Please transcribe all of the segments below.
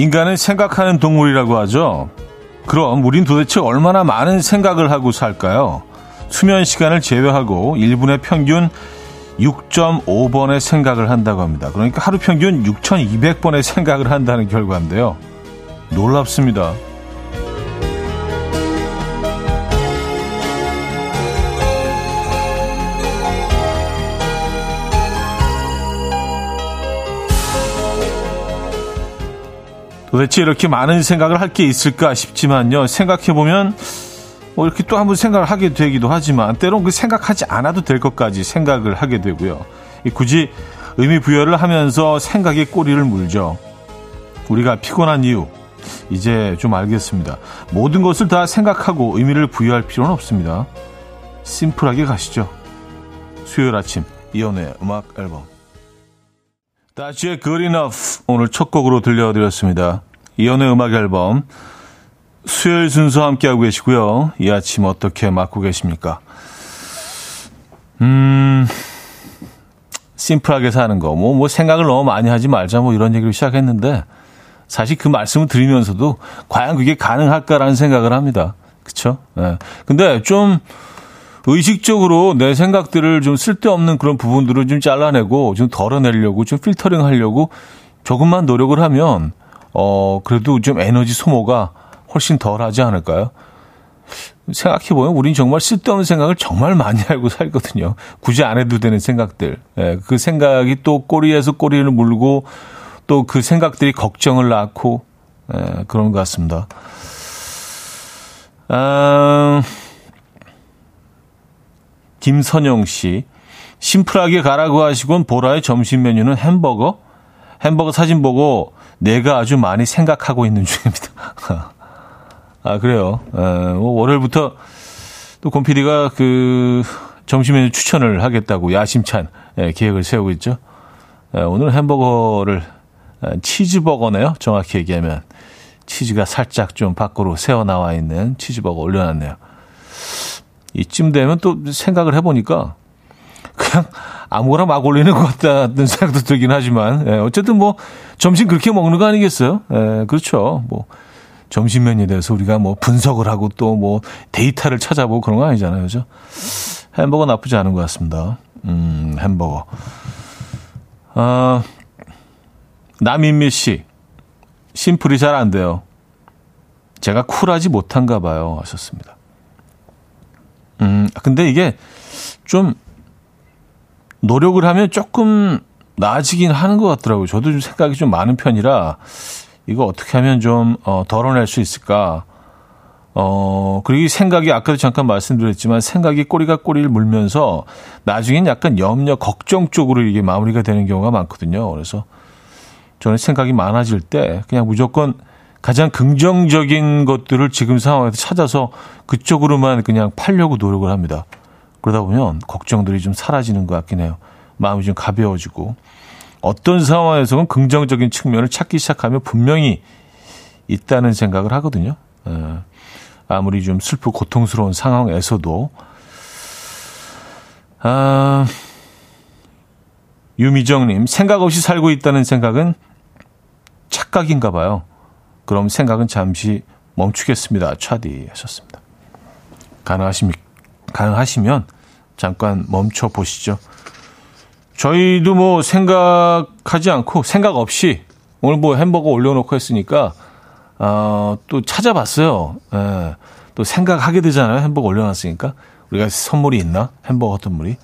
인간은 생각하는 동물이라고 하죠. 그럼 우린 도대체 얼마나 많은 생각을 하고 살까요? 수면 시간을 제외하고 1분의 평균 6.5번의 생각을 한다고 합니다. 그러니까 하루 평균 6,200번의 생각을 한다는 결과인데요. 놀랍습니다. 도대체 이렇게 많은 생각을 할 게 있을까 싶지만요. 생각해보면 뭐 이렇게 또 한번 생각을 하게 되기도 하지만 때론 그 생각하지 않아도 될 것까지 생각을 하게 되고요. 굳이 의미 부여를 하면서 생각의 꼬리를 물죠. 우리가 피곤한 이유 이제 좀 알겠습니다. 모든 것을 다 생각하고 의미를 부여할 필요는 없습니다. 심플하게 가시죠. 수요일 아침 이연의 음악 앨범 다시의 Good Enough 오늘 첫 곡으로 들려드렸습니다. 이연의 음악 앨범 수요일 순서 함께하고 계시고요. 이 아침 어떻게 맞고 계십니까? 음, 심플하게 사는 거. 뭐, 뭐 생각을 너무 많이 하지 말자 뭐 이런 얘기를 시작했는데 사실 그 말씀을 드리면서도 과연 그게 가능할까라는 생각을 합니다. 그쵸? 예. 네. 근데 좀 의식적으로 내 생각들을 좀 쓸데없는 그런 부분들을 좀 잘라내고 좀 덜어내려고 좀 필터링 하려고 조금만 노력을 하면 어 그래도 좀 에너지 소모가 훨씬 덜 하지 않을까요? 생각해보면 우린 정말 쓸데없는 생각을 정말 많이 알고 살거든요. 굳이 안 해도 되는 생각들. 예, 그 생각이 또 꼬리에서 꼬리를 물고 또 그 생각들이 걱정을 낳고 예, 그런 것 같습니다. 아, 김선영 씨. 심플하게 가라고 하시곤 보라의 점심 메뉴는 햄버거? 햄버거 사진 보고 내가 아주 많이 생각하고 있는 중입니다. 아, 그래요. 에, 뭐 월요일부터 또 곰피디가 그 점심 메뉴 추천을 하겠다고 야심찬 예, 계획을 세우고 있죠. 에, 오늘 햄버거를 에, 치즈버거네요. 정확히 얘기하면. 치즈가 살짝 좀 밖으로 새어 나와 있는 치즈버거 올려놨네요. 이쯤 되면 또 생각을 해보니까 그냥 아무거나 막 올리는 것 같다는 생각도 들긴 하지만 예, 어쨌든 뭐 점심 그렇게 먹는 거 아니겠어요? 예, 그렇죠. 뭐 점심 메뉴에 대해서 우리가 뭐 분석을 하고 또 뭐 데이터를 찾아보고 그런 거 아니잖아요. 그죠? 햄버거 나쁘지 않은 것 같습니다. 음, 햄버거. 아, 남인미 씨. 심플이 잘 안 돼요. 제가 쿨하지 못한가 봐요. 하셨습니다. 음, 근데 이게 좀 노력을 하면 조금 나아지긴 하는 것 같더라고요. 저도 좀 생각이 좀 많은 편이라 이거 어떻게 하면 좀 어, 덜어낼 수 있을까? 어, 그리고 생각이 아까도 잠깐 말씀드렸지만 생각이 꼬리가 꼬리를 물면서 나중엔 약간 염려, 걱정 쪽으로 이게 마무리가 되는 경우가 많거든요. 그래서 저는 생각이 많아질 때 그냥 무조건 가장 긍정적인 것들을 지금 상황에서 찾아서 그쪽으로만 그냥 팔려고 노력을 합니다. 그러다 보면 걱정들이 좀 사라지는 것 같긴 해요. 마음이 좀 가벼워지고 어떤 상황에서는 긍정적인 측면을 찾기 시작하면 분명히 있다는 생각을 하거든요. 에, 예. 아무리 좀 슬프고 고통스러운 상황에서도 아, 유미정님 생각 없이 살고 있다는 생각은 착각인가 봐요. 그럼 생각은 잠시 멈추겠습니다. 차디 하셨습니다. 가능하십니까? 가능하시면 잠깐 멈춰 보시죠. 저희도 뭐 생각하지 않고 생각 없이 오늘 뭐 햄버거 올려놓고 했으니까 어, 또 찾아봤어요. 예, 또 생각하게 되잖아요. 햄버거 올려놨으니까 우리가 선물이 있나? 햄버거 선물이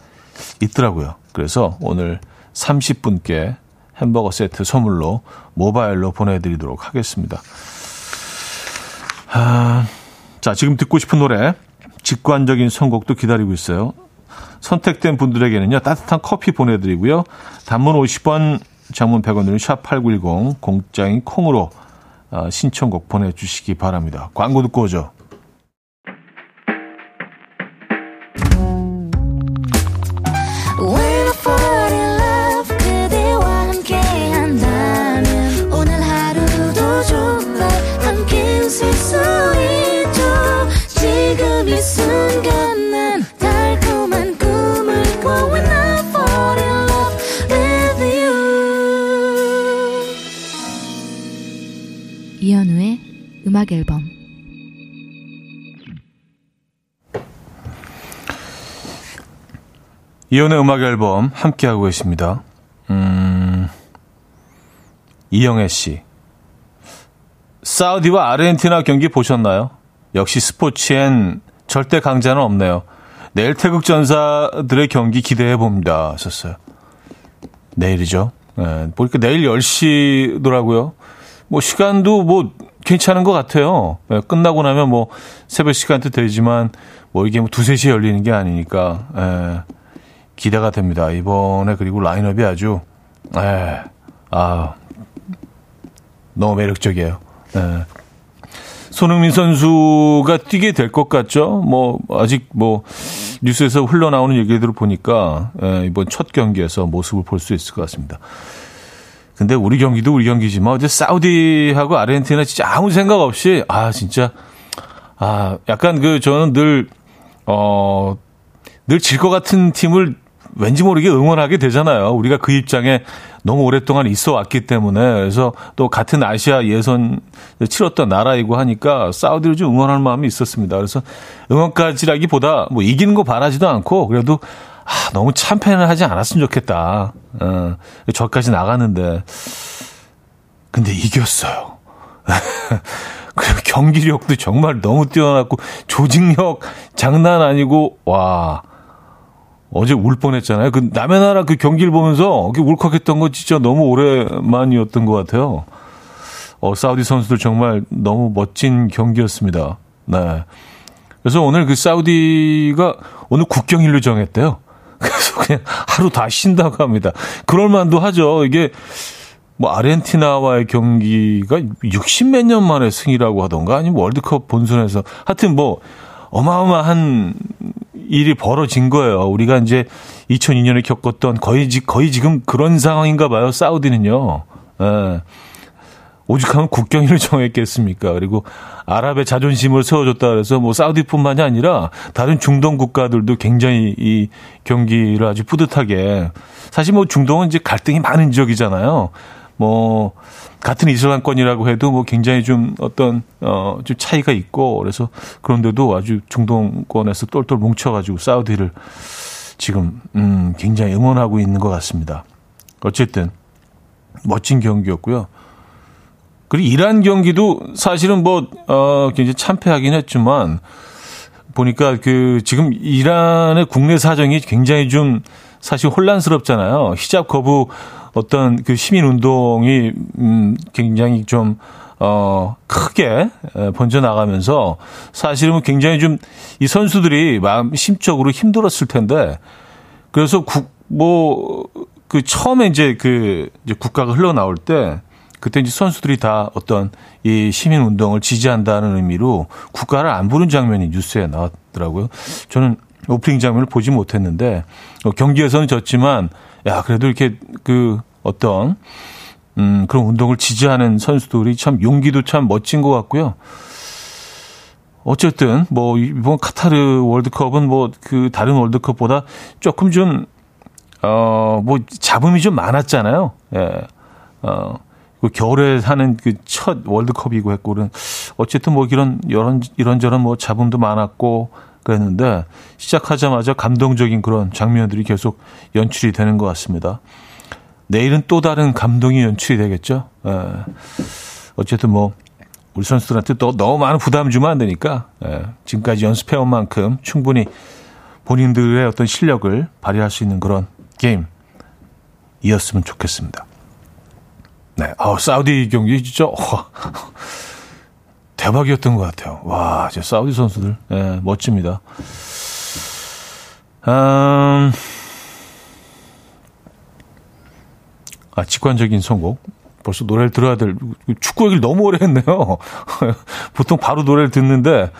있더라고요. 그래서 오늘 30분께 햄버거 세트 선물로 모바일로 보내드리도록 하겠습니다. 아, 자, 지금 듣고 싶은 노래, 직관적인 선곡도 기다리고 있어요. 선택된 분들에게는요, 따뜻한 커피 보내드리고요. 단문 50원, 장문 100원으로 샵8910, 공짜인 콩으로 어, 신청곡 보내주시기 바랍니다. 광고 듣고 오죠. 음악 앨범 이연의 음악 앨범 함께 하고 계십니다. 음, 이영애 씨. 사우디와 아르헨티나 경기 보셨나요? 역시 스포츠엔 절대 강자는 없네요. 내일 태극 전사들의 경기 기대해 봅니다. 하셨어요. 내일이죠. 네, 보니까 내일 10시더라고요. 뭐 시간도 뭐 괜찮은 것 같아요. 네, 끝나고 나면 뭐 새벽 시간도 되지만 뭐 이게 뭐 두세 시에 열리는 게 아니니까 네, 기대가 됩니다. 이번에 그리고 라인업이 아주 에, 아 너무 매력적이에요. 에. 손흥민 선수가 뛰게 될 것 같죠? 뭐 아직 뭐 뉴스에서 흘러나오는 얘기들을 보니까 에, 이번 첫 경기에서 모습을 볼 수 있을 것 같습니다. 근데 우리 경기도 우리 경기지만 어제 사우디하고 아르헨티나 진짜 아무 생각 없이 아 진짜 아 약간 그 저는 늘 어 늘 질 것 같은 팀을 왠지 모르게 응원하게 되잖아요. 우리가 그 입장에 너무 오랫동안 있어 왔기 때문에 그래서 또 같은 아시아 예선 치렀던 나라이고 하니까 사우디를 좀 응원하는 마음이 있었습니다. 그래서 응원까지라기보다 뭐 이기는 거 바라지도 않고 그래도 아, 너무 참패는 하지 않았으면 좋겠다. 어, 저까지 나가는데 근데 이겼어요. 그리고 경기력도 정말 너무 뛰어났고 조직력 장난 아니고 와. 어제 울 뻔했잖아요. 그 남의 나라 그 경기를 보면서 울컥했던 거 진짜 너무 오랜만이었던 것 같아요. 어, 사우디 선수들 정말 너무 멋진 경기였습니다. 네. 그래서 오늘 그 사우디가 오늘 국경일로 정했대요. 그래서 그냥 하루 다 쉰다고 합니다. 그럴 만도 하죠. 이게 뭐 아르헨티나와의 경기가 60 몇 년 만에 승이라고 하던가 아니면 월드컵 본선에서 하여튼 뭐 어마어마한 일이 벌어진 거예요. 우리가 이제 2002년에 겪었던 거의, 거의 지금 그런 상황인가 봐요. 사우디는요. 예. 오죽하면 국경일을 정했겠습니까? 그리고 아랍의 자존심을 세워줬다 그래서 뭐 사우디뿐만이 아니라 다른 중동 국가들도 굉장히 이 경기를 아주 뿌듯하게 사실 뭐 중동은 이제 갈등이 많은 지역이잖아요. 뭐 같은 이슬람권이라고 해도 뭐 굉장히 좀 어떤 어좀 차이가 있고 그래서 그런데도 아주 중동권에서 똘똘 뭉쳐가지고 사우디를 지금 음 굉장히 응원하고 있는 것 같습니다. 어쨌든 멋진 경기였고요. 그리고 이란 경기도 사실은 뭐 어 굉장히 참패하긴 했지만 보니까 그 지금 이란의 국내 사정이 굉장히 좀 사실 혼란스럽잖아요. 히잡 거부 어떤 그 시민 운동이 음 굉장히 좀 어, 크게 번져 나가면서 사실은 굉장히 좀 이 선수들이 마음 심적으로 힘들었을 텐데 그래서 국, 뭐, 그 처음에 이제 그 이제 국가가 흘러나올 때 그때 이제 선수들이 다 어떤 이 시민 운동을 지지한다는 의미로 국가를 안 부른 장면이 뉴스에 나왔더라고요. 저는 오프닝 장면을 보지 못했는데 어, 경기에서는 졌지만 야 그래도 이렇게 그 어떤 음 그런 운동을 지지하는 선수들이 참 용기도 참 멋진 것 같고요. 어쨌든 뭐 이번 카타르 월드컵은 뭐 그 다른 월드컵보다 조금 좀 어 뭐 잡음이 좀 많았잖아요. 예. 어. 그 겨울에 하는 그 첫 월드컵이고 했고는 어쨌든 뭐 이런 이런 이런저런 뭐 잡음도 많았고 그랬는데 시작하자마자 감동적인 그런 장면들이 계속 연출이 되는 것 같습니다. 내일은 또 다른 감동이 연출이 되겠죠. 에. 예. 어쨌든 뭐 우리 선수들한테 또 너무 많은 부담 주면 안 되니까 에. 예. 지금까지 연습해온 만큼 충분히 본인들의 어떤 실력을 발휘할 수 있는 그런 게임이었으면 좋겠습니다. 네, 아 사우디 경기 진짜 와, 대박이었던 것 같아요. 와, 제 사우디 선수들 예, 멋집니다. 음, 아, 직관적인 선곡. 벌써 노래를 들어야 될, 축구 얘기를 너무 오래 했네요. 보통 바로 노래를 듣는데,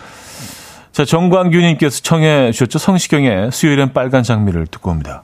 자, 정광규님께서 청해 주셨죠. 성시경의 수요일엔 빨간 장미를 듣고 옵니다.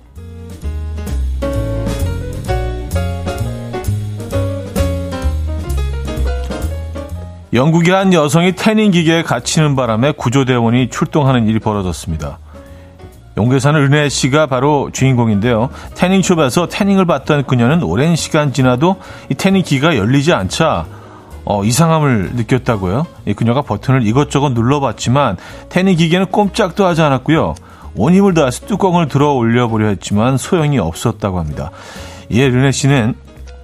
영국의 한 여성이 태닝 기계에 갇히는 바람에 구조대원이 출동하는 일이 벌어졌습니다. 용계 사는 은혜 씨가 바로 주인공인데요. 태닝숍에서 태닝을 받던 그녀는 오랜 시간 지나도 이 태닝 기가 열리지 않자 어, 이상함을 느꼈다고요. 이 그녀가 버튼을 이것저것 눌러봤지만 태닝 기계는 꼼짝도 하지 않았고요. 온 힘을 다해서 뚜껑을 들어 올려보려 했지만 소용이 없었다고 합니다. 이에 르네 씨는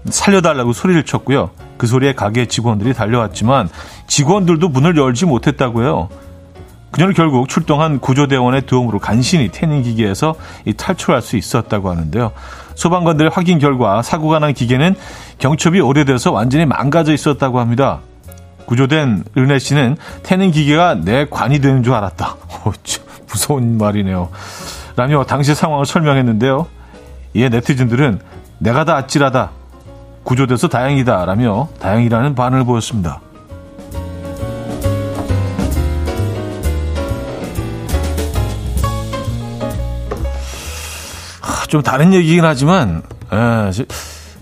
살려달라고 소리를 쳤고요. 그 소리에 가게 직원들이 달려왔지만 직원들도 문을 열지 못했다고요. 그녀는 결국 출동한 구조대원의 도움으로 간신히 태닝 기계에서 탈출할 수 있었다고 하는데요. 소방관들의 확인 결과 사고가 난 기계는 경첩이 오래돼서 완전히 망가져 있었다고 합니다. 구조된 르네 씨는 태닝 기계가 내 관이 되는 줄 알았다. 오, 무서운 말이네요. 라며 당시 상황을 설명했는데요. 이에 네티즌들은 내가 다 아찔하다. 구조돼서 다행이다. 라며 다행이라는 반응을 보였습니다. 좀 다른 얘기긴 하지만, 에, 예,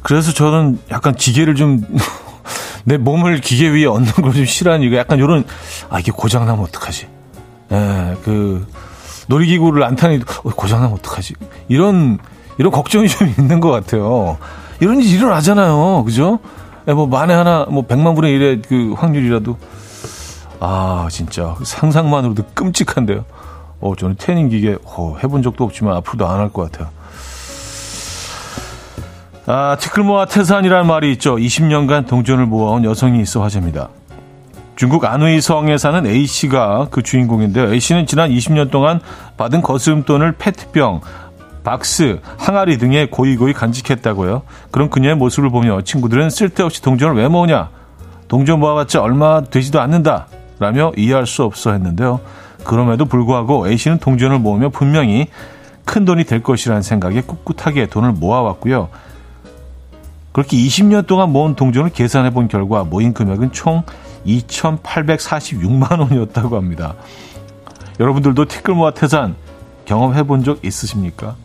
그래서 저는 약간 기계를 좀, 내 몸을 기계 위에 얹는 걸 좀 싫어하는 이유가 약간 요런, 아, 이게 고장나면 어떡하지? 예, 그, 놀이기구를 안 타니, 어, 고장나면 어떡하지? 이런, 이런 걱정이 좀 있는 것 같아요. 이런 일이 일어나잖아요. 그죠? 예, 뭐, 만에 하나, 뭐, 백만 분의 일의 그 확률이라도. 아, 진짜. 상상만으로도 끔찍한데요. 어, 저는 태닝 기계, 어, 해본 적도 없지만 앞으로도 안 할 것 같아요. 아, 티끌모아 태산이라는 말이 있죠. 20년간 동전을 모아온 여성이 있어 화제입니다. 중국 안의성에 사는 A씨가 그 주인공인데요. A씨는 지난 20년 동안 받은 거스름돈을 페트병, 박스, 항아리 등에 고이고이 간직했다고요. 그런 그녀의 모습을 보며 친구들은 쓸데없이 동전을 왜 모으냐? 동전 모아봤자 얼마 되지도 않는다. 라며 이해할 수 없어 했는데요. 그럼에도 불구하고 A씨는 동전을 모으며 분명히 큰 돈이 될 것이라는 생각에 꿋꿋하게 돈을 모아왔고요. 그렇게 20년 동안 모은 동전을 계산해 본 결과 모인 금액은 총 2,846만 원이었다고 합니다. 여러분들도 티끌모아 태산 경험해 본 적 있으십니까?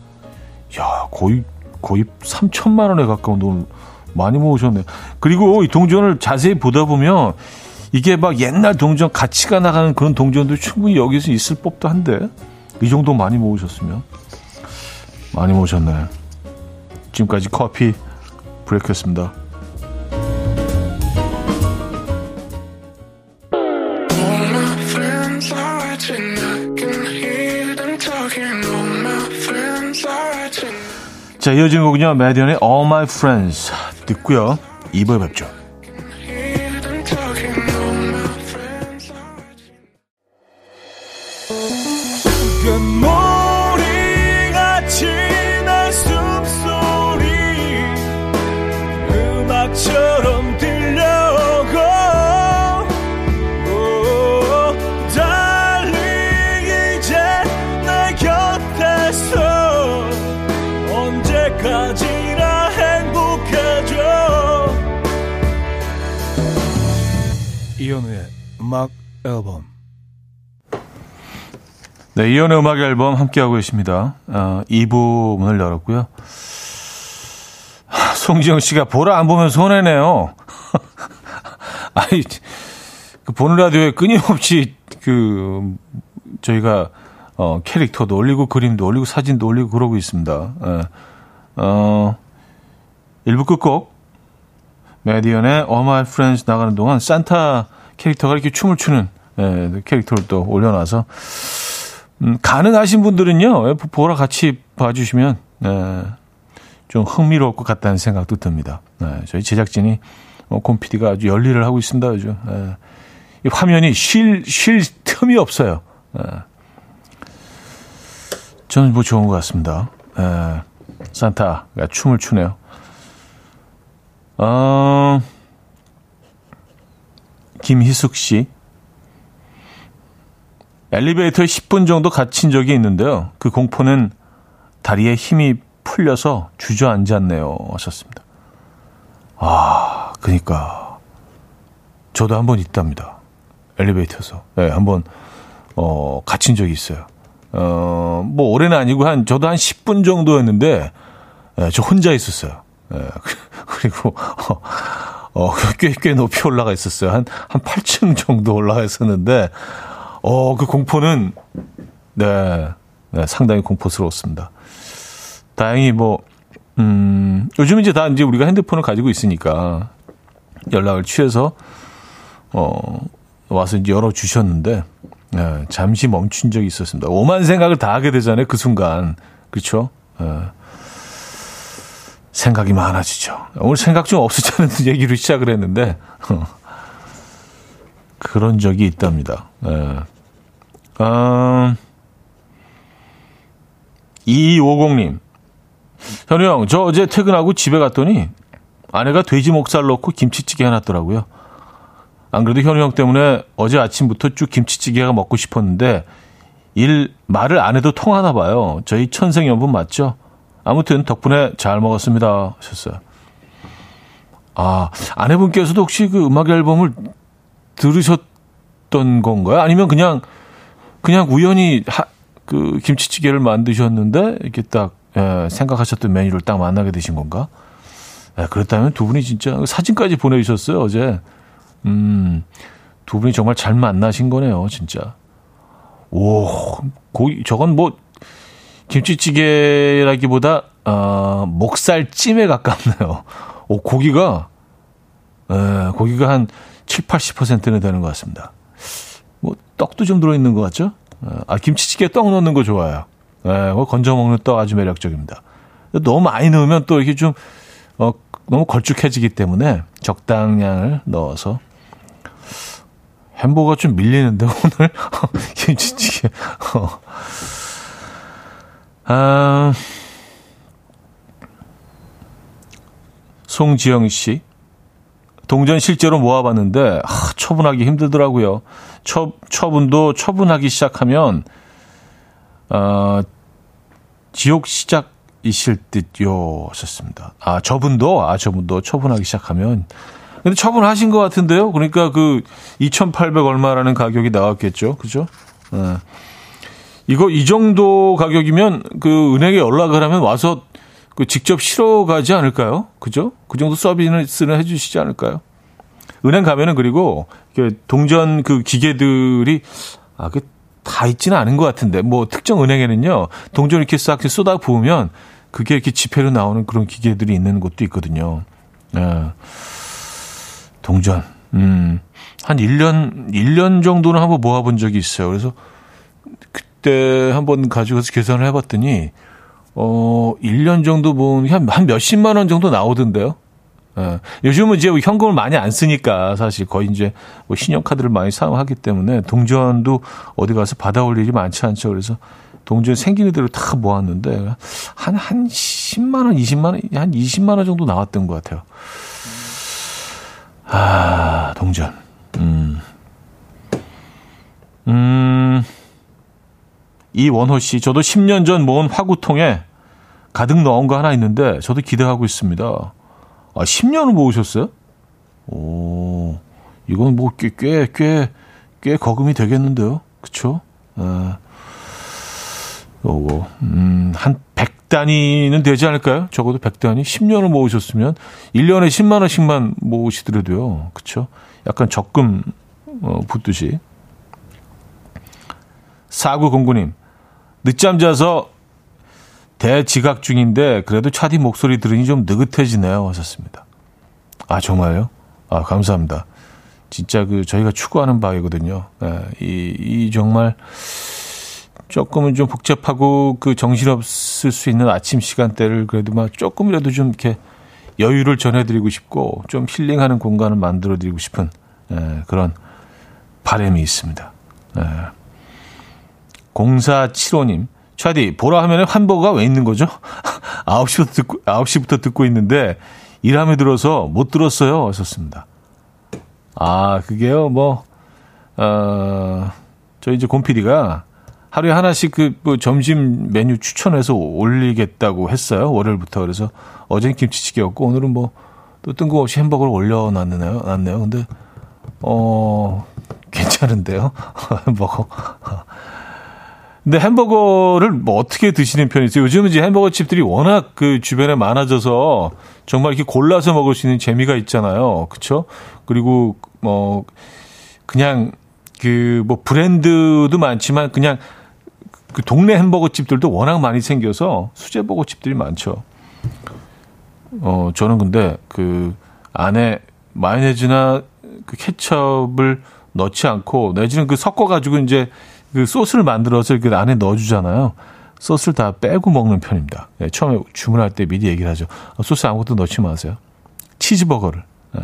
야, 거의 거의 3천만 원에 가까운 돈을 많이 모으셨네요. 그리고 이 동전을 자세히 보다 보면 이게 막 옛날 동전 가치가 나가는 그런 동전도 충분히 여기서 있을 법도 한데 이 정도 많이 모으셨으면 많이 모으셨네. 지금까지 커피 브레이크였습니다. 자, 이어진 곡은요, 메디언의 All My Friends 듣고요. 2부에 뵙죠. 이 앨범 네, 이현우의 음악 앨범 함께하고 계십니다. 어, 2부 문을 열었고요. 송지영 씨가 보라 안 보면 손해네요. 아니, 그 보는 라디오에 끊임없이 그 저희가 어, 캐릭터도 올리고 그림도 올리고 사진도 올리고 그러고 있습니다. 예. 어, 1부 끝곡 메디언의 All My Friends 나가는 동안 산타 캐릭터가 이렇게 춤을 추는 예, 캐릭터를 또 올려놔서 음, 가능하신 분들은요 보라 같이 봐주시면 예, 좀 흥미로울 것 같다는 생각도 듭니다. 예, 저희 제작진이 어, 곰피디가 아주 열일을 하고 있습니다. 아주 예, 이 화면이 쉴, 쉴 틈이 없어요. 예. 저는 뭐 좋은 것 같습니다. 예, 산타가 춤을 추네요. 어, 김희숙 씨. 엘리베이터에 10분 정도 갇힌 적이 있는데요. 그 공포는 다리에 힘이 풀려서 주저앉았네요. 하셨습니다. 아, 그니까. 저도 한 번 있답니다. 엘리베이터에서. 예, 네, 한번, 어, 갇힌 적이 있어요. 어, 뭐, 올해는 아니고 한, 저도 한 10분 정도였는데, 예, 저 혼자 있었어요. 예, 그리고, 어, 어, 꽤, 꽤 높이 올라가 있었어요. 한, 한 8층 정도 올라가 있었는데, 어, 그 공포는, 네, 네 상당히 공포스러웠습니다. 다행히 뭐, 음, 요즘 이제 다 이제 우리가 핸드폰을 가지고 있으니까 연락을 취해서, 어, 와서 이제 열어주셨는데, 네, 잠시 멈춘 적이 있었습니다. 오만 생각을 다 하게 되잖아요, 그 순간. 그렇죠? 네. 생각이 많아지죠. 오늘 생각 좀 없었다는 얘기로 시작을 했는데, 어, 그런 적이 있답니다. 네. 아, 2250님. 현우 형, 저 어제 퇴근하고 집에 갔더니 아내가 돼지 목살 넣고 김치찌개 해놨더라고요. 안 그래도 현우 형 때문에 어제 아침부터 쭉 김치찌개가 먹고 싶었는데 일 말을 안 해도 통하나 봐요. 저희 천생연분 맞죠? 아무튼 덕분에 잘 먹었습니다. 하셨어요. 아, 아내분께서도 혹시 그 음악 앨범을 들으셨던 건가요? 아니면 그냥 그냥 우연히 하, 그 김치찌개를 만드셨는데 이렇게 딱 예, 생각하셨던 메뉴를 딱 만나게 되신 건가? 예, 그렇다면 두 분이 진짜 사진까지 보내주셨어요 어제. 음, 두 분이 정말 잘 만나신 거네요, 진짜. 오, 고기, 저건 뭐, 김치찌개라기보다, 어, 목살찜에 가깝네요. 오, 고기가, 에, 고기가 한 7, 80%는 되는 것 같습니다. 뭐, 떡도 좀 들어있는 것 같죠? 아, 김치찌개 떡 넣는 거 좋아요. 에, 뭐 건져 먹는 떡 아주 매력적입니다. 너무 많이 넣으면 또 이렇게 좀, 어, 너무 걸쭉해지기 때문에 적당량을 넣어서 햄버거 좀 밀리는데 오늘 김치찌개. 어. 아, 송지영 씨. 동전 실제로 모아봤는데 아, 처분하기 힘들더라고요. 처, 처분도 처분하기 시작하면 어, 지옥 시작이실 듯요 하셨습니다. 아 저분도 아 저분도 처분하기 시작하면 근데 처분하신 것 같은데요. 그러니까 그 2,800 얼마라는 가격이 나왔겠죠. 그죠? 네. 이거 이 정도 가격이면 그 은행에 연락을 하면 와서 그 직접 실어 가지 않을까요? 그죠? 그 정도 서비스는 해주시지 않을까요? 은행 가면은 그리고 동전 그 기계들이 아, 그 다 있지는 않은 것 같은데 뭐 특정 은행에는요 동전 이렇게 싹 쏟아 부으면 그게 이렇게 지폐로 나오는 그런 기계들이 있는 곳도 있거든요. 예. 동전. 음. 한 1년, 1년 정도는 한번 모아본 적이 있어요. 그래서 그때 한번 가지고서 계산을 해봤더니, 어, 1년 정도 모은 한, 한 몇십만 원 정도 나오던데요. 예. 요즘은 이제 현금을 많이 안 쓰니까 사실 거의 이제 뭐 신용카드를 많이 사용하기 때문에 동전도 어디 가서 받아올 일이 많지 않죠. 그래서 동전 생기는 대로 다 모았는데 한, 한 10만 원, 20만 원, 한 20만 원 정도 나왔던 것 같아요. 아, 동전. 음. 음. 이원호 씨, 저도 10년 전 모은 화구통에 가득 넣은 거 하나 있는데 저도 기대하고 있습니다. 아, 10년을 모으셨어요? 오, 이건 뭐 꽤, 꽤, 꽤, 꽤 거금이 되겠는데요. 그쵸? 아, 요거, 음, 한 100단위는 되지 않을까요? 적어도 100단위? 10년을 모으셨으면 1년에 10만원씩만 모으시더라도요. 그쵸? 약간 적금, 어, 붙듯이. 사구공구님, 늦잠 자서 대지각 중인데 그래도 차디 목소리 들으니 좀 느긋해지네요. 하셨습니다. 아, 정말요? 아, 감사합니다. 진짜 그 저희가 추구하는 바이거든요. 네, 이, 이 정말 조금은 좀 복잡하고 그 정신없을 수 있는 아침 시간대를 그래도 막 조금이라도 좀 이렇게 여유를 전해드리고 싶고 좀 힐링하는 공간을 만들어드리고 싶은 에, 그런 바람이 있습니다. 에. 0475님, 차디, 보라 하면은 환버가 왜 있는 거죠? 9시부터 듣고, 9시부터 듣고 있는데, 일함에 들어서 못 들었어요. 하셨습니다. 아, 그게요, 뭐, 어, 저 이제 곰피디가 하루에 하나씩 그 뭐 점심 메뉴 추천해서 올리겠다고 했어요. 월요일부터. 그래서 어제는 김치찌개였고 오늘은 뭐 또 뜬금없이 햄버거를 올려놨네요. 놨네요. 근데 어 괜찮은데요. 햄버거. 근데 햄버거를 뭐 어떻게 드시는 편이세요? 요즘은 이제 햄버거 집들이 워낙 그 주변에 많아져서 정말 이렇게 골라서 먹을 수 있는 재미가 있잖아요. 그쵸? 그리고 뭐, 그냥 그 뭐 브랜드도 많지만 그냥 그 동네 햄버거 집들도 워낙 많이 생겨서 수제버거 집들이 많죠. 어, 저는 근데 그 안에 마요네즈나 그 케첩을 넣지 않고 내지는 그 섞어 가지고 이제 그 소스를 만들어서 이렇게 안에 넣어주잖아요. 소스를 다 빼고 먹는 편입니다. 네, 처음에 주문할 때 미리 얘기를 하죠. 어, 소스 아무것도 넣지 마세요. 치즈버거를. 네.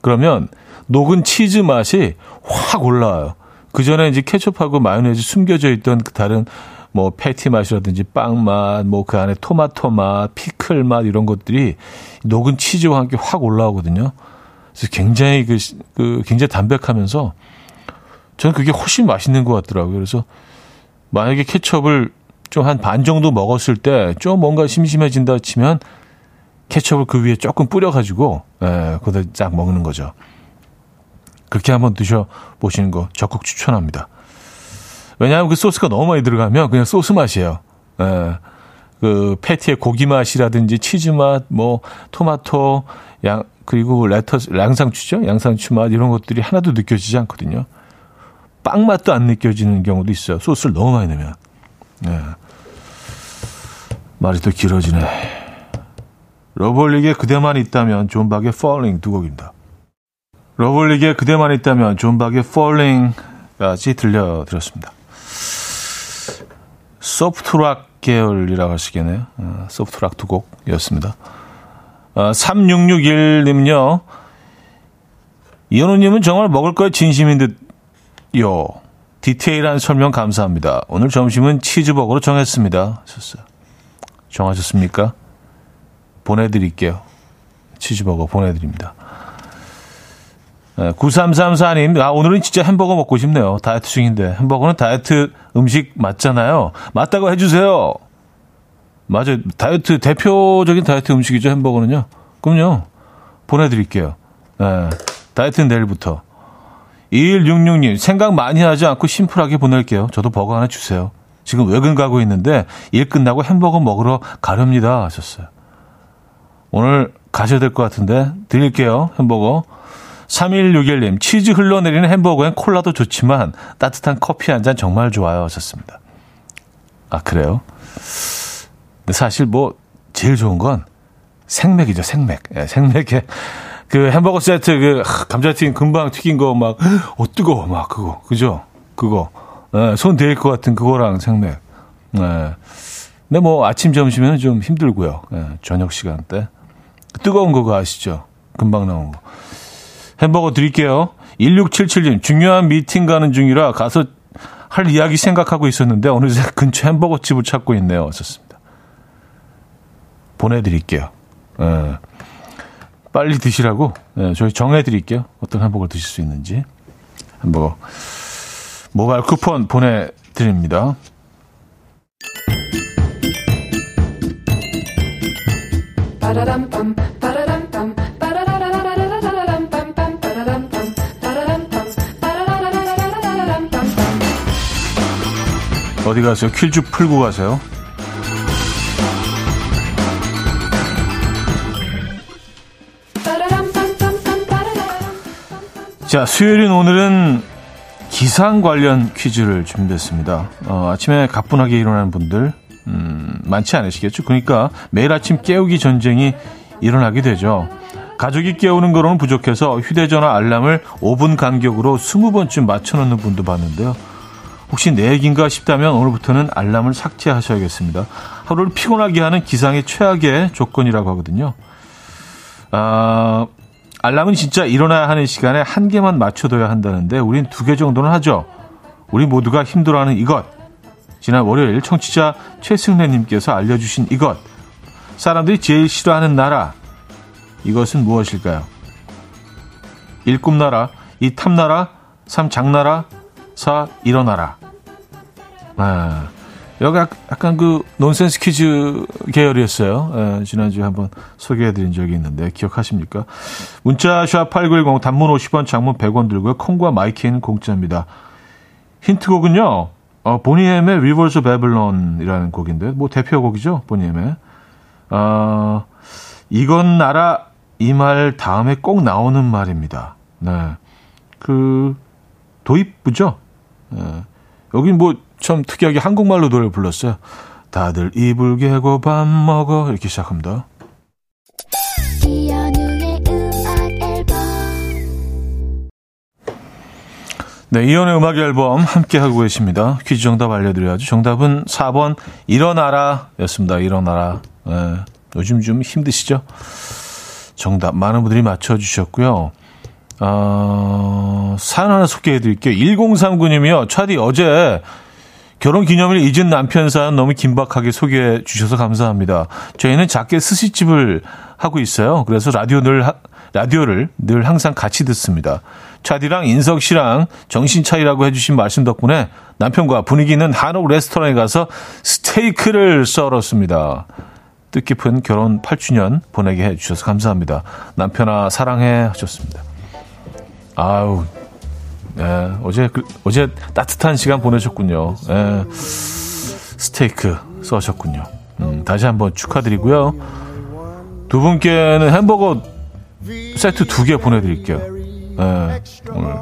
그러면 녹은 치즈 맛이 확 올라와요. 그 전에 이제 케첩하고 마요네즈 숨겨져 있던 그 다른 뭐 패티 맛이라든지 빵 맛, 뭐 그 안에 토마토 맛, 피클 맛 이런 것들이 녹은 치즈와 함께 확 올라오거든요. 그래서 굉장히 그, 그 굉장히 담백하면서 저는 그게 훨씬 맛있는 것 같더라고요. 그래서 만약에 케첩을 좀 한 반 정도 먹었을 때 좀 뭔가 심심해진다 치면 케첩을 그 위에 조금 뿌려가지고 예, 거기다 쫙 먹는 거죠. 그렇게 한번 드셔보시는 거 적극 추천합니다. 왜냐하면 그 소스가 너무 많이 들어가면 그냥 소스 맛이에요. 예, 그 패티의 고기 맛이라든지 치즈 맛, 뭐 토마토, 양 그리고 lettuce, 양상추죠, 양상추 맛 이런 것들이 하나도 느껴지지 않거든요. 빵 맛도 안 느껴지는 경우도 있어요. 소스를 너무 많이 넣으면. 네. 말이 또 길어지네. 러브홀릭의 그대만 있다면 존박의 Falling 두 곡입니다. 러브홀릭의 그대만 있다면 존박의 Falling까지 들려드렸습니다. 소프트락 계열이라고 하시겠네요. 어, 소프트락 두 곡이었습니다. 어, 3661님요. 이현우님은 정말 먹을 거에 진심인 듯 요. 디테일한 설명 감사합니다. 오늘 점심은 치즈버거로 정했습니다. 정하셨습니까? 보내드릴게요. 치즈버거 보내드립니다. 9334님, 아, 오늘은 진짜 햄버거 먹고 싶네요. 다이어트 중인데. 햄버거는 다이어트 음식 맞잖아요. 맞다고 해주세요. 맞아요. 다이어트, 대표적인 다이어트 음식이죠, 햄버거는요. 그럼요. 보내드릴게요. 네, 다이어트는 내일부터. 2166님, 생각 많이 하지 않고 심플하게 보낼게요. 저도 버거 하나 주세요. 지금 외근 가고 있는데 일 끝나고 햄버거 먹으러 가렵니다. 하셨어요. 오늘 가셔야 될 것 같은데 드릴게요. 햄버거. 3161님, 치즈 흘러내리는 햄버거엔 콜라도 좋지만 따뜻한 커피 한 잔 정말 좋아요. 하셨습니다. 아, 그래요? 근데 사실 뭐, 제일 좋은 건 생맥이죠, 생맥. 예, 생맥에 그 햄버거 세트, 그, 감자튀김 금방 튀긴 거 막, 어, 뜨거워. 막 그거. 그죠? 그거. 예, 손 데일 것 같은 그거랑 생맥. 예. 근데 뭐 아침, 점심에는 좀 힘들고요. 예, 저녁 시간대. 뜨거운 거가 아시죠? 금방 나온 거. 햄버거 드릴게요. 1677님, 중요한 미팅 가는 중이라 가서 할 이야기 생각하고 있었는데 어느새 근처 햄버거 집을 찾고 있네요. 어었습니다 보내드릴게요. 예. 빨리 드시라고 예, 저희 정해드릴게요. 어떤 햄버거 드실 수 있는지. 햄버거. 모바일 쿠폰 보내드립니다. 어디 가세요? 퀴즈 풀고 가세요. 자, 수요일인 오늘은 기상 관련 퀴즈를 준비했습니다. 어, 아침에 가뿐하게 일어나는 분들 음, 많지 않으시겠죠? 그러니까 매일 아침 깨우기 전쟁이 일어나게 되죠. 가족이 깨우는 거로는 부족해서 휴대전화 알람을 5분 간격으로 20번쯤 맞춰놓는 분도 봤는데요. 혹시 내 얘기인가 싶다면 오늘부터는 알람을 삭제하셔야겠습니다. 하루를 피곤하게 하는 기상의 최악의 조건이라고 하거든요. 아, 알람은 진짜 일어나야 하는 시간에 한 개만 맞춰둬야 한다는데 우린 두 개 정도는 하죠. 우리 모두가 힘들어하는 이것. 지난 월요일 청취자 최승래님께서 알려주신 이것. 사람들이 제일 싫어하는 나라. 이것은 무엇일까요? 1. 꿈나라 2. 탐나라 3. 장나라 4. 일어나라 아, 여기 약간 그 논센스 퀴즈 계열이었어요. 예, 지난주에 한번 소개해드린 적이 있는데 기억하십니까? 문자 샵 8910 단문 50원 장문 100원 들고요. 콩과 마이케이는 공짜입니다. 힌트곡은요. 어, 보니엠의 of Babylon이라는 곡인데, 뭐 대표곡이죠, 보니엠의. 어, 이건 알아, 이말 다음에 꼭 나오는 말입니다. 네. 그, 도입부죠? 네. 여긴 뭐, 참 특이하게 한국말로 노래를 불렀어요. 다들 이불 개고 밥 먹어. 이렇게 시작합니다. 네, 이연의 음악 앨범 함께 하고 계십니다. 퀴즈 정답 알려드려야죠. 정답은 4번 일어나라 였습니다. 일어나라. 네, 요즘 좀 힘드시죠? 정답 많은 분들이 맞춰주셨고요. 어, 사연 하나 소개해 드릴게요. 1039님이요. 차디 어제 결혼 기념일 잊은 남편 사연 너무 긴박하게 소개해 주셔서 감사합니다. 저희는 작게 스시집을 하고 있어요. 그래서 라디오 늘, 라디오를 늘 항상 같이 듣습니다. 차디랑 인석 씨랑 정신 차이라고 해주신 말씀 덕분에 남편과 분위기 있는 한옥 레스토랑에 가서 스테이크를 썰었습니다. 뜻깊은 결혼 8주년 보내게 해주셔서 감사합니다. 남편아 사랑해 하셨습니다. 아우 예, 어제 그, 어제 따뜻한 시간 보내셨군요. 예, 스테이크 써셨군요. 음, 다시 한번 축하드리고요. 두 분께는 햄버거 세트 두 개 보내드릴게요. 예, 오늘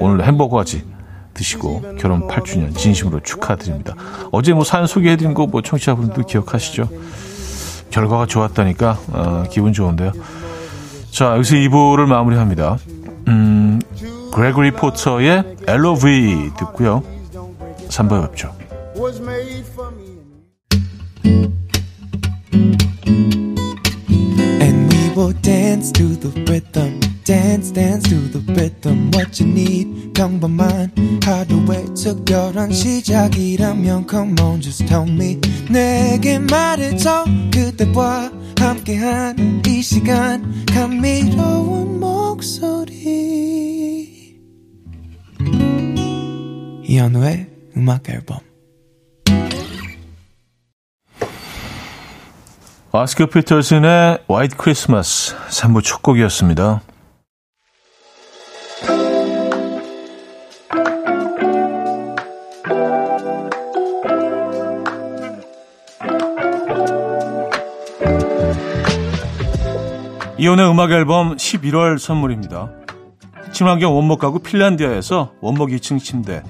오늘 햄버거까지 드시고 결혼 8주년 진심으로 축하드립니다. 어제 뭐 사연 소개해드린 거 뭐 청취자분들 기억하시죠? 결과가 좋았다니까 어, 기분 좋은데요. 자 여기서 2부를 마무리합니다. 음, 그레고리 포터의 LOV 듣고요. 3부에 뵙죠. 특별한 시작이라면 Come on, just tell me. 내게 말해줘. 그대와 함께한 이 시간. 감미 이현우의 음악 앨범 아스크 피터슨의 화이트 크리스마스 3부 첫 곡이었습니다. 이현우의 음악 앨범 11월 선물입니다. 친환경 원목 가구 핀란디아에서 원목 2층 침대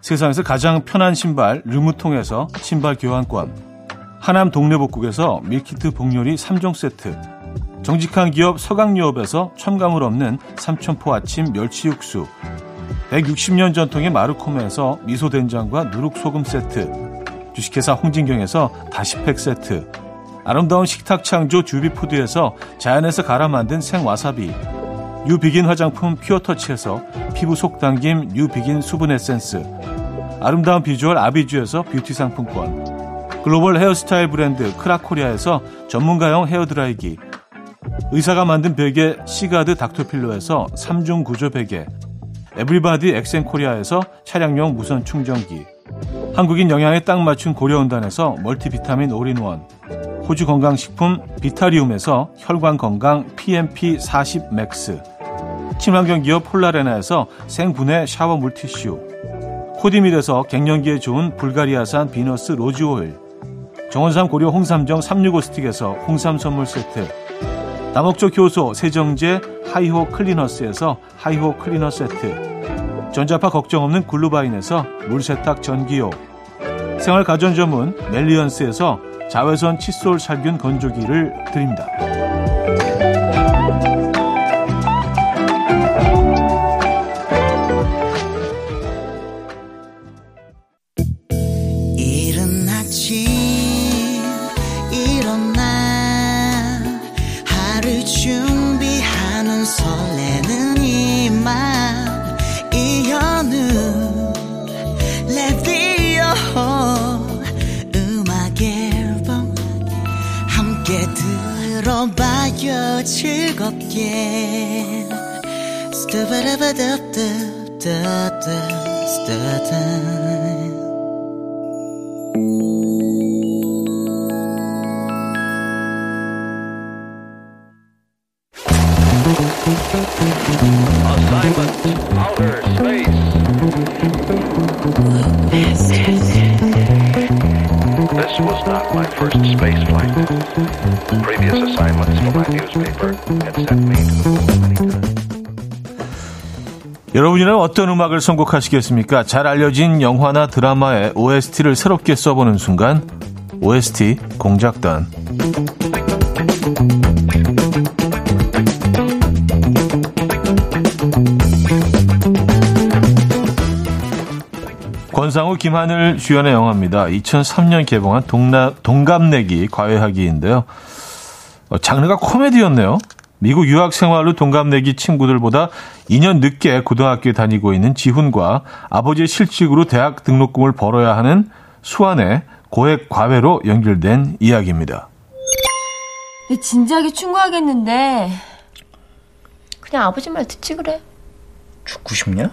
세상에서 가장 편한 신발 르무통에서 신발 교환권. 하남 동네복국에서 밀키트 복요리 3종 세트. 정직한 기업 서강유업에서 첨가물 없는 삼천포 아침 멸치 육수. 160년 전통의 마르코메에서 미소된장과 누룩소금 세트. 주식회사 홍진경에서 다시팩 세트. 아름다운 식탁 창조 주비푸드에서 자연에서 갈아 만든 생와사비. 뉴비긴 화장품 퓨어터치에서 피부 속 당김 뉴비긴 수분 에센스 아름다운 비주얼 아비주에서 뷰티 상품권. 글로벌 헤어스타일 브랜드 크라코리아에서 전문가용 헤어드라이기. 의사가 만든 베개 시가드 닥터필로에서 3중 구조 베개. 에브리바디 엑센코리아에서 차량용 무선 충전기. 한국인 영양에 딱 맞춘 고려은단에서 멀티비타민 올인원. 호주 건강식품 비타리움에서 혈관 건강 PMP 40 맥스. 친환경 기업 폴라레나에서 생분해 샤워 물티슈 코디밀에서 갱년기에 좋은 불가리아산 비너스 로즈 오일 정원삼 고려 홍삼정 365 스틱에서 홍삼 선물 세트 다목적 효소 세정제 하이호 클리너스에서 하이호 클리너 세트 전자파 걱정 없는 글루바인에서 물세탁 전기요 생활 가전 전문 멜리언스에서 자외선 칫솔 살균 건조기를 드립니다. 즐겁 여러분이는 어떤 음악을 선곡하시겠습니까? 잘 알려진 영화나 드라마의 OST를 새롭게 써보는 순간 OST 공작단 권상우 김하늘 주연의 영화입니다. 2003년 개봉한 동나, 동갑내기 과외하기인데요. 어, 장르가 코미디였네요. 미국 유학 생활로 동갑내기 친구들보다 2년 늦게 고등학교에 다니고 있는 지훈과 아버지의 실직으로 대학 등록금을 벌어야 하는 수완의 고액 과외로 연결된 이야기입니다. 진지하게 충고하겠는데 그냥 아버지 말 듣지 그래. 죽고 싶냐?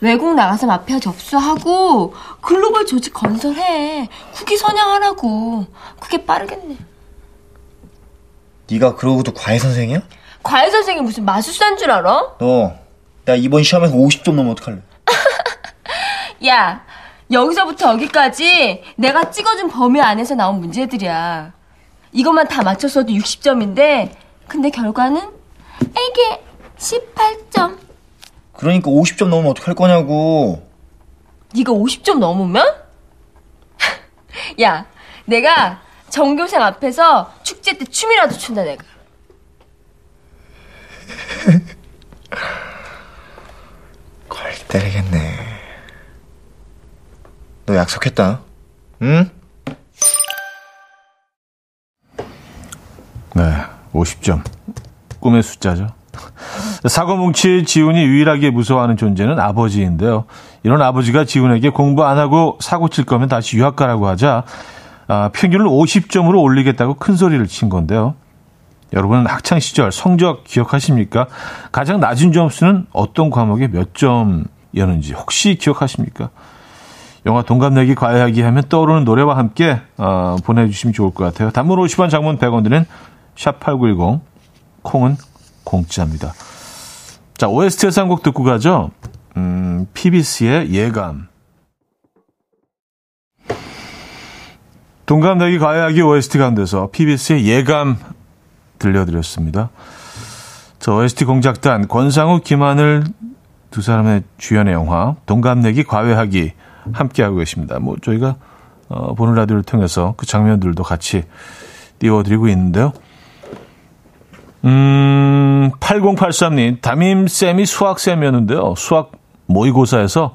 외국 나가서 마피아 접수하고 글로벌 조직 건설해. 국기 선양하라고. 그게 빠르겠네. 네가 그러고도 과외 선생이야? 과외 선생이 무슨 마술사인 줄 알아? 너, 나 이번 시험에서 50점 넘으면 어떡할래? 야, 여기서부터 여기까지 내가 찍어준 범위 안에서 나온 문제들이야. 이것만 다 맞췄어도 60점인데, 근데 결과는 에게 18점. 그러니까 50점 넘으면 어떡할 거냐고. 네가 50점 넘으면? 야, 내가 전교생 앞에서 축제 때 춤이라도 춘다 내가. 걸 때리겠네. 너 약속했다. 응? 네, 50점. 꿈의 숫자죠. 사고 뭉치 지훈이 유일하게 무서워하는 존재는 아버지인데요. 이런 아버지가 지훈에게 공부 안 하고 사고 칠 거면 다시 유학 가라고 하자 아, 평균을 50점으로 올리겠다고 큰 소리를 친 건데요. 여러분은 학창 시절 성적 기억하십니까? 가장 낮은 점수는 어떤 과목에 몇 점이었는지 혹시 기억하십니까? 영화 동갑내기 과외하기 하면 떠오르는 노래와 함께 어, 보내주시면 좋을 것 같아요. 단문 50원, 장문 100원 드는 샵8910 콩은 공짜입니다. 자, OST에서 한 곡 듣고 가죠. 음, PBC의 예감. 동갑내기 과외하기 OST 가운데서 PBC의 예감 들려드렸습니다. 저 OST 공작단 권상우, 김하늘 두 사람의 주연의 영화 동갑내기 과외하기 함께하고 계십니다. 뭐 저희가 어, 보는 라디오를 통해서 그 장면들도 같이 띄워드리고 있는데요. 음, 8083님, 담임쌤이 수학쌤이었는데요. 수학 모의고사에서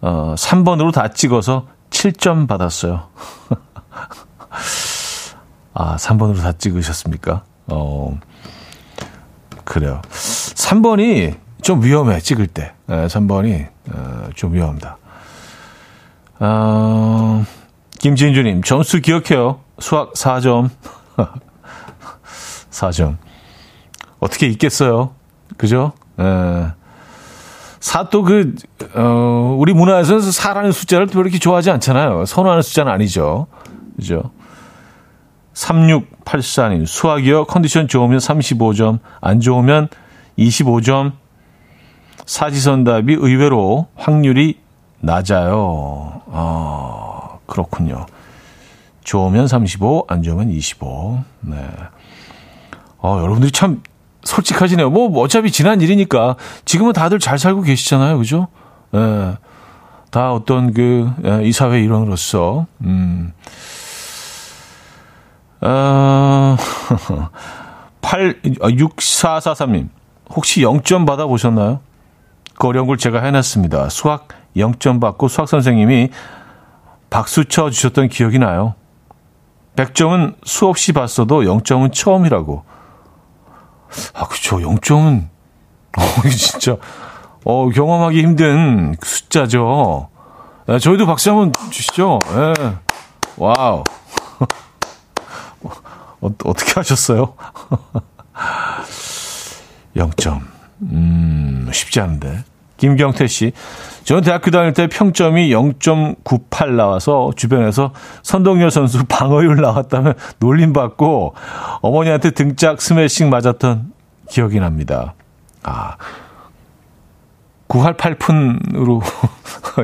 어, 3번으로 다 찍어서 7점 받았어요. 아, 3번으로 다 찍으셨습니까? 어, 그래요. 3번이 좀 위험해, 찍을 때. 네, 3번이 어, 좀 위험합니다. 어, 김진주님, 점수 기억해요. 수학 4점. 4점. 어떻게 있겠어요? 그죠? 예. 사또 그, 어, 우리 문화에서 사라는 숫자를 또 이렇게 좋아하지 않잖아요. 선호하는 숫자는 아니죠. 그죠? 3684님, 수학이요. 컨디션 좋으면 35점, 안 좋으면 25점. 사지선 답이 의외로 확률이 낮아요. 아, 그렇군요. 좋으면 35, 안 좋으면 25. 네. 어, 여러분들이 참 솔직하시네요. 뭐, 어차피 지난 일이니까 지금은 다들 잘 살고 계시잖아요. 그죠? 예. 다 어떤 그, 예, 이 사회 일원으로서, 음. 어, 8, 6443님. 혹시 0점 받아보셨나요? 그 어려운 걸 제가 해놨습니다. 수학 0점 받고 수학 선생님이 박수 쳐 주셨던 기억이 나요. 100점은 수없이 봤어도 0점은 처음이라고. 아, 그쵸. 0점은, 어, 진짜, 어, 경험하기 힘든 숫자죠. 네, 저희도 박수 한번 주시죠. 네. Wow. 어, 어떻게 하셨어요? 0점. 음, 쉽지 않은데. 김경태 씨. 저는 대학교 다닐 때 평점이 0.98 나와서 주변에서 선동열 선수 방어율 나왔다며 놀림받고 어머니한테 등짝 스매싱 맞았던 기억이 납니다. 아. 9할팔푼으로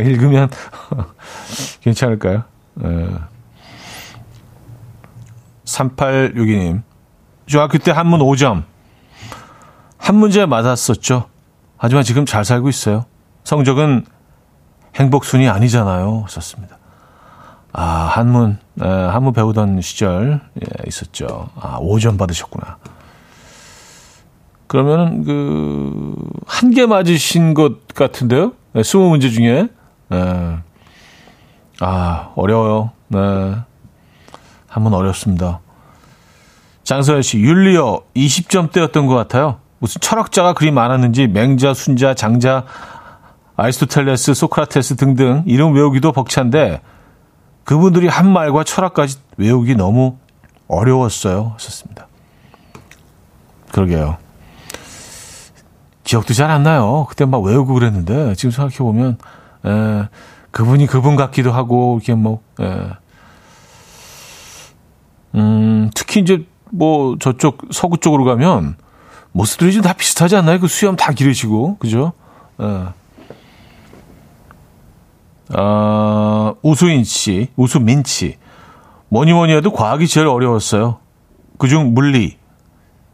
읽으면 괜찮을까요? 예. 3862님. 중학교 때 한문 5점. 한 문제 맞았었죠. 하지만 지금 잘 살고 있어요. 성적은 행복순이 아니잖아요. 썼습니다. 아, 한문, 에, 한문 배우던 시절 예, 있었죠. 아, 5점 받으셨구나. 그러면은 그한 개 맞으신 것 같은데요? 네, 20문제 중에. 네. 아, 어려워요. 네. 한번 어렵습니다. 장서연 씨, 윤리어 20점대였던 것 같아요. 무슨 철학자가 그리 많았는지 맹자, 순자, 장자, 아리스토텔레스, 소크라테스 등등 이름 외우기도 벅찬데 그분들이 한 말과 철학까지 외우기 너무 어려웠어요. 하셨습니다. 그러게요. 기억도 잘 안 나요. 그때 막 외우고 그랬는데 지금 생각해 보면 에, 그분이 그분 같기도 하고 이렇게 뭐 에. 음, 특히 이제 뭐 저쪽 서구 쪽으로 가면 모습들이 좀 다 비슷하지 않나요? 그 수염 다 기르시고 그죠? 에. 아, 우수인 씨, 우수민 씨. 뭐니 뭐니 해도 과학이 제일 어려웠어요. 그중 물리.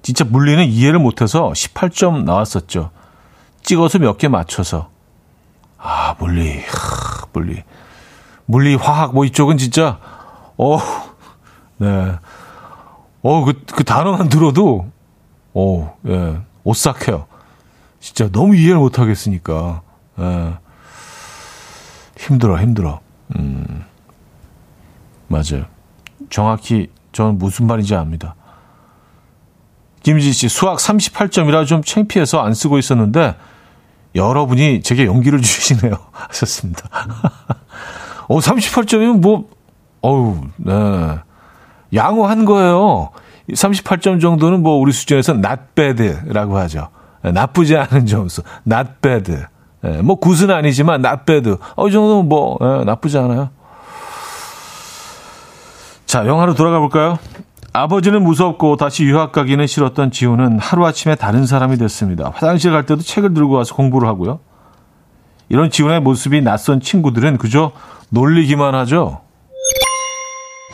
진짜 물리는 이해를 못해서 18점 나왔었죠. 찍어서 몇 개 맞춰서. 아, 물리. 하, 물리. 물리, 화학, 뭐 이쪽은 진짜, 어, 네. 어, 그, 그 단어만 들어도, 어, 예, 오싹해요. 진짜 너무 이해를 못 하겠으니까. 예. 힘들어, 힘들어. 음, 맞아요. 정확히 저는 무슨 말인지 압니다. 김지 씨, 수학 38점이라 좀 창피해서 안 쓰고 있었는데, 여러분이 제게 용기를 주시네요. 하셨습니다. 어, 38점이면 뭐, 어우, 네. 양호한 거예요. 38점 정도는 뭐 우리 수준에서 not bad라고 하죠. 네, 나쁘지 않은 점수. not bad. 예, 뭐 굿은 아니지만 not bad. 어, 이 정도는 뭐 예, 나쁘지 않아요. 자, 영화로 돌아가 볼까요? 아버지는 무섭고 다시 유학 가기는 싫었던 지우는 하루아침에 다른 사람이 됐습니다. 화장실 갈 때도 책을 들고 와서 공부를 하고요. 이런 지훈의 모습이 낯선 친구들은 그저 놀리기만 하죠.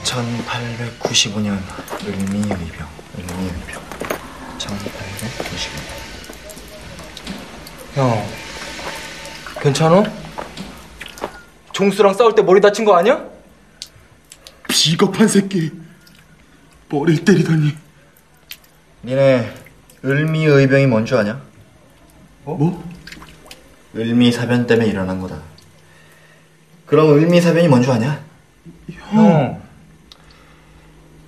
1895년 을미의병, 을미의병. 1895년. 형, 괜찮아? 종수랑 싸울 때 머리 다친 거 아니야? 비겁한 새끼. 머리를 때리다니. 니네 을미의병이 뭔 줄 아냐? 뭐? 을미사변 때문에 일어난 거다. 그럼 을미사변이 뭔 줄 아냐? 형,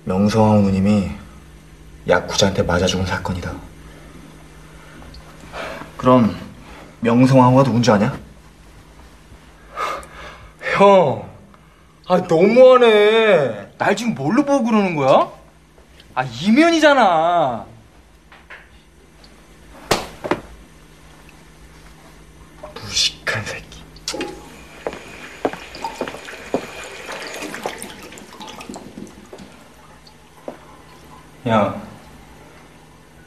명성황 누님이 야쿠자한테 맞아 죽은 사건이다. 그럼 명성황후가 누군지 아냐? 형, 아 너무하네. 날 지금 뭘로 보고 그러는 거야? 아 이면이잖아. 무식한 새끼. 야,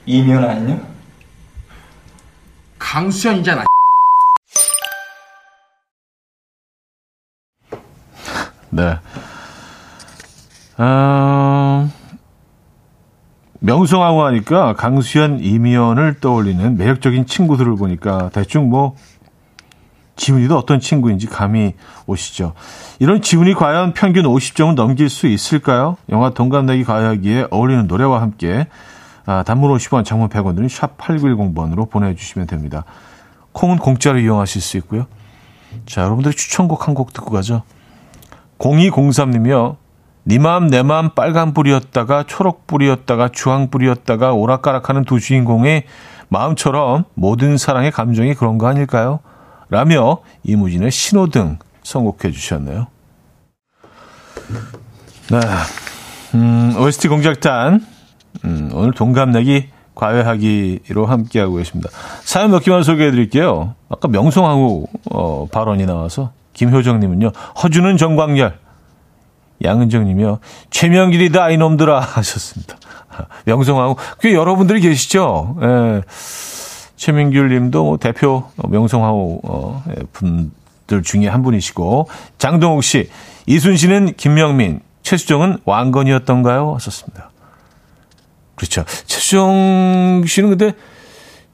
이면 아니냐? 강수현이잖아. 네. 어, 명성황후 하니까 강수현, 이미연을 떠올리는 매력적인 친구들을 보니까 대충 뭐 지훈이도 어떤 친구인지 감이 오시죠. 이런 지훈이 과연 평균 50점을 넘길 수 있을까요? 영화 동갑내기 가야기에 어울리는 노래와 함께 아, 단문 50원, 장문 100원 들은 샵 8910번으로 보내주시면 됩니다. 콩은 공짜로 이용하실 수 있고요. 자, 여러분들 추천곡 한 곡 듣고 가죠. 0203님이요. 니맘 내 맘 빨간불이었다가 초록불이었다가 주황불이었다가 오락가락하는 두 주인공의 마음처럼 모든 사랑의 감정이 그런 거 아닐까요? 라며 이무진의 신호등 선곡해 주셨네요. 네. 음, OST 공작단. 음, 오늘 동갑내기 과외하기로 함께하고 계십니다. 사연 몇 개만 소개해 드릴게요. 아까 명성황후 어, 발언이 나와서 김효정님은요. 허주는 정광열. 양은정님이요. 최명길이다 이놈들아 하셨습니다. 명성황후. 꽤 여러분들이 계시죠. 예. 최민귤 님도 뭐 대표 명성황후 어, 예, 분들 중에 한 분이시고, 장동욱 씨, 이순신은 김명민, 최수정은 왕건이었던가요? 하셨습니다. 그렇죠. 최수정 씨는 근데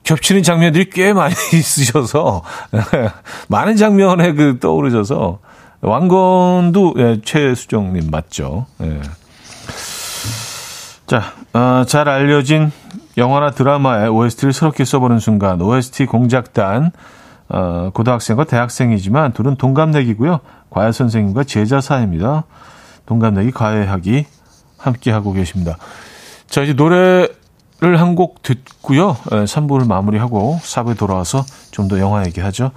겹치는 장면들이 꽤 많이 있으셔서, 많은 장면에 그 떠오르셔서, 왕건도 예, 최수정님 맞죠. 예. 자, 어, 잘 알려진 영화나 드라마의 OST를 새롭게 써보는 순간 OST 공작단 어, 고등학생과 대학생이지만 둘은 동갑내기고요. 과외 선생님과 제자 사이입니다. 동갑내기 과외하기 함께 하고 계십니다. 자 이제 노래를 한 곡 듣고요. 3부를 마무리하고 4부에 돌아와서 좀 더 영화 얘기하죠.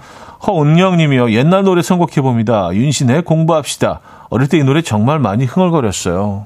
허은영님이요. 옛날 노래 선곡해 봅니다. 윤신의 공부합시다. 어릴 때 이 노래 정말 많이 흥얼거렸어요.